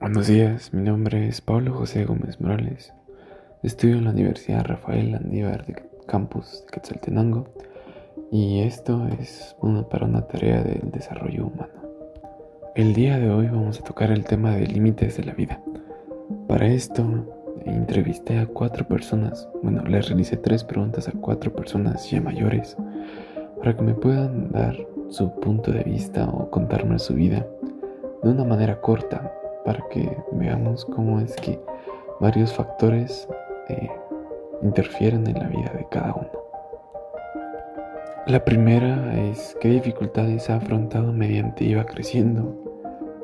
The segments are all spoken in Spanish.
Buenos días, mi nombre es Pablo José Gómez Morales. Estudio en la Universidad Rafael Landívar de Campus de Quetzaltenango y esto es para una tarea del desarrollo humano. El día de hoy vamos a tocar el tema de límites de la vida. Para esto entrevisté a cuatro personas, bueno, les realicé tres preguntas a cuatro personas ya mayores para que me puedan dar su punto de vista o contarme su vida de una manera corta para que veamos cómo es que varios factores eh, interfieren en la vida de cada uno. La primera es qué dificultades ha afrontado mediante iba creciendo.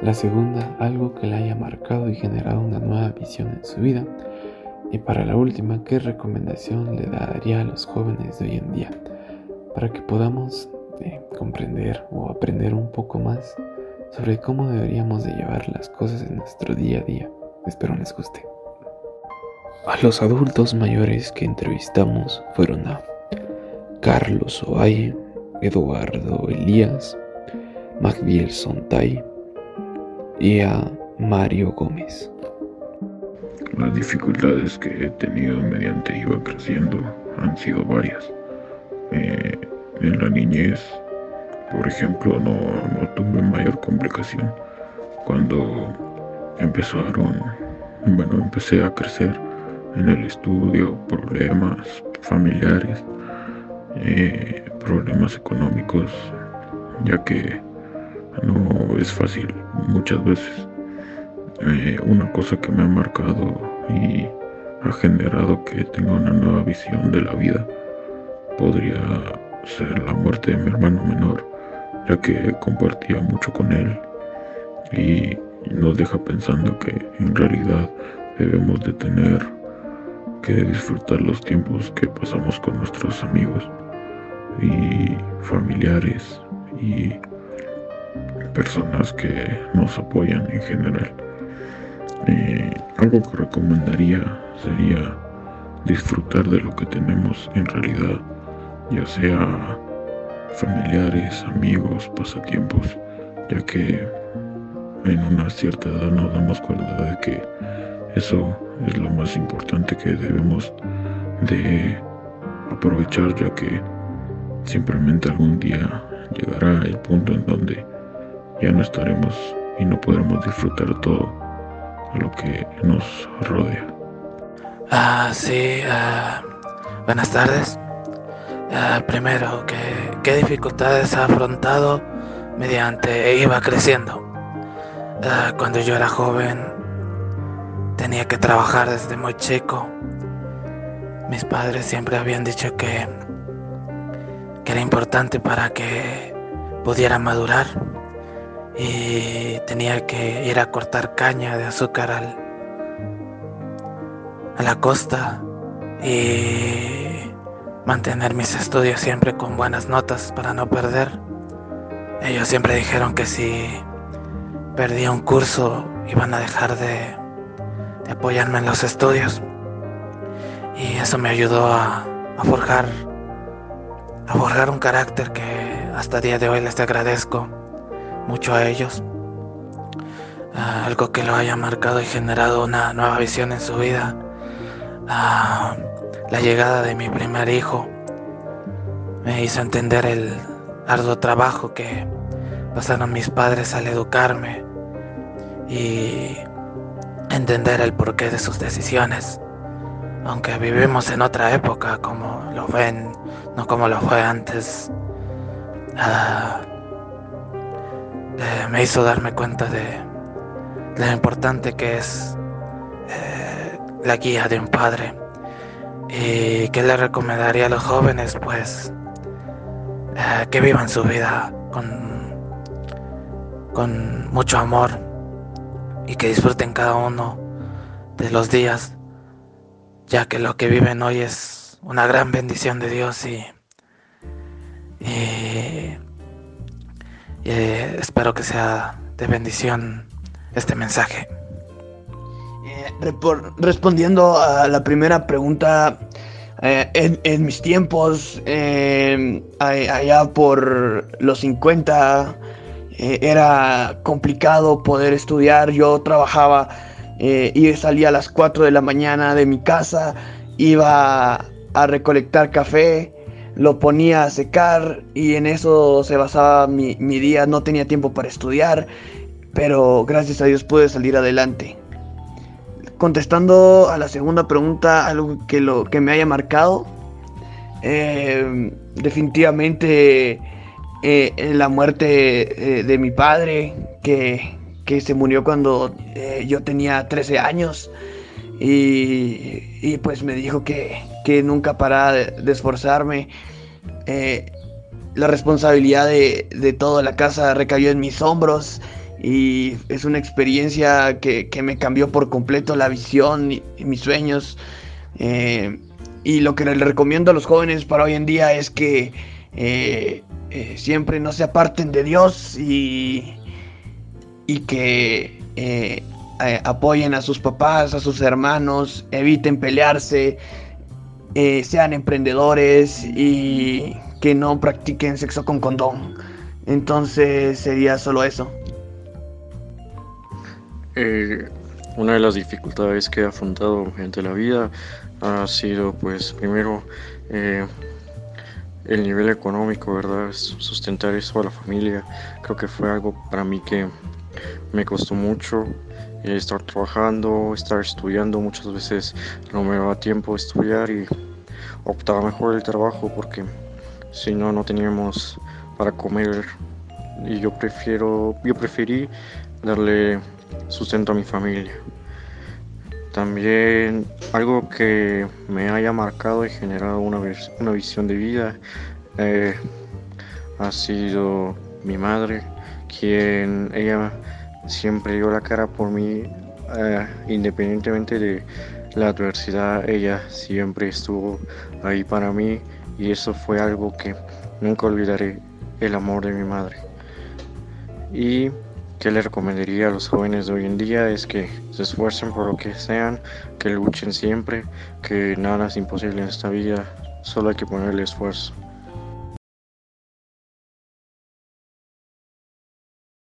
La segunda, algo que le haya marcado y generado una nueva visión en su vida. Y para la última, qué recomendación le daría a los jóvenes de hoy en día para que podamos eh, comprender o aprender un poco más sobre cómo deberíamos de llevar las cosas en nuestro día a día. Espero les guste. A los adultos mayores que entrevistamos fueron a Carlos Ovalle, Eduardo Elías, Magdiel Sontay y a Mario Gómez. Las dificultades que he tenido mediante iba creciendo han sido varias. Eh, en la niñez por ejemplo, no, tuve mayor complicación. Cuando empezaron, bueno, empecé a crecer en el estudio, problemas familiares, eh, problemas económicos, ya que no es fácil muchas veces. Eh, una cosa que me ha marcado y ha generado que tenga una nueva visión de la vida podría ser la muerte de mi hermano menor ya que compartía mucho con él y nos deja pensando que en realidad debemos de tener que disfrutar los tiempos que pasamos con nuestros amigos y familiares y personas que nos apoyan en general. Eh, algo que recomendaría sería disfrutar de lo que tenemos en realidad, ya sea familiares, amigos, pasatiempos, ya que en una cierta edad nos damos cuenta de que eso es lo más importante que debemos de aprovechar, ya que simplemente algún día llegará el punto en donde ya no estaremos y no podremos disfrutar todo lo que nos rodea. Ah, sí, ah, buenas tardes. Ah, primero, ¿qué, dificultades ha afrontado mediante iba creciendo? Ah, cuando yo era joven, tenía que trabajar desde muy chico. Mis padres siempre habían dicho que, que era importante para que pudiera madurar y tenía que ir a cortar caña de azúcar al, a la costa y mantener mis estudios siempre con buenas notas para no perder. Ellos siempre dijeron que si perdía un curso iban a dejar de, apoyarme en los estudios. Y eso me ayudó a, forjar a forjar un carácter que hasta el día de hoy les agradezco mucho a ellos. Ah, algo que lo haya marcado y generado una nueva visión en su vida. Ah, la llegada de mi primer hijo me hizo entender el arduo trabajo que pasaron mis padres al educarme y entender el porqué de sus decisiones. Aunque vivimos en otra época, como lo ven, no como lo fue antes, ah, eh, me hizo darme cuenta de lo importante que es eh, la guía de un padre ¿Y qué le recomendaría a los jóvenes? Pues eh, que vivan su vida con, con mucho amor y que disfruten cada uno de los días, ya que lo que viven hoy es una gran bendición de Dios y, eh, espero que sea de bendición este mensaje respondiendo a la primera pregunta, eh, en, mis tiempos, em, allá por los 50, eh, era complicado poder estudiar. Yo trabajaba eh, y salía a las 4 de la mañana de mi casa, iba a recolectar café, lo ponía a secar y en eso se basaba mi, mi día. No tenía tiempo para estudiar, pero gracias a Dios pude salir adelante. Contestando a la segunda pregunta, algo que, lo, que me haya marcado, eh, definitivamente eh, la muerte eh, de mi padre, que, se murió cuando yo tenía 13 años. Y, pues me dijo que, nunca parara de, esforzarme. la responsabilidad de, de toda la casa recayó en mis hombros y es una experiencia que, me cambió por completo la visión y, mis sueños. Eh, y lo que le recomiendo a los jóvenes para hoy en día es que eh, eh, siempre no se aparten de Dios y, y que apoyen a sus papás, a sus hermanos, eviten pelearse, sean emprendedores y que no practiquen sexo con condón. Entonces sería solo eso. Eh, una de las dificultades que he afrontado entre la vida ha sido, pues, primero, eh, el nivel económico, ¿verdad? Sustentar eso a la familia. Creo que fue algo para mí que me costó mucho. Eh, estar trabajando, estar estudiando, muchas veces no me daba tiempo estudiar y optaba mejor el trabajo porque si no, no teníamos para comer y yo prefiero, yo preferí darle sustento a mi familia. También algo que me haya marcado y generado una, una visión de vida eh, ha sido mi madre, quien ella siempre dio la cara por mí, eh, independientemente de la adversidad, ella siempre estuvo ahí para mí y eso fue algo que nunca olvidaré, el amor de mi madre. Y que le recomendaría a los jóvenes de hoy en día es que se esfuercen por lo que sean, que luchen siempre, que nada es imposible en esta vida, solo hay que ponerle esfuerzo.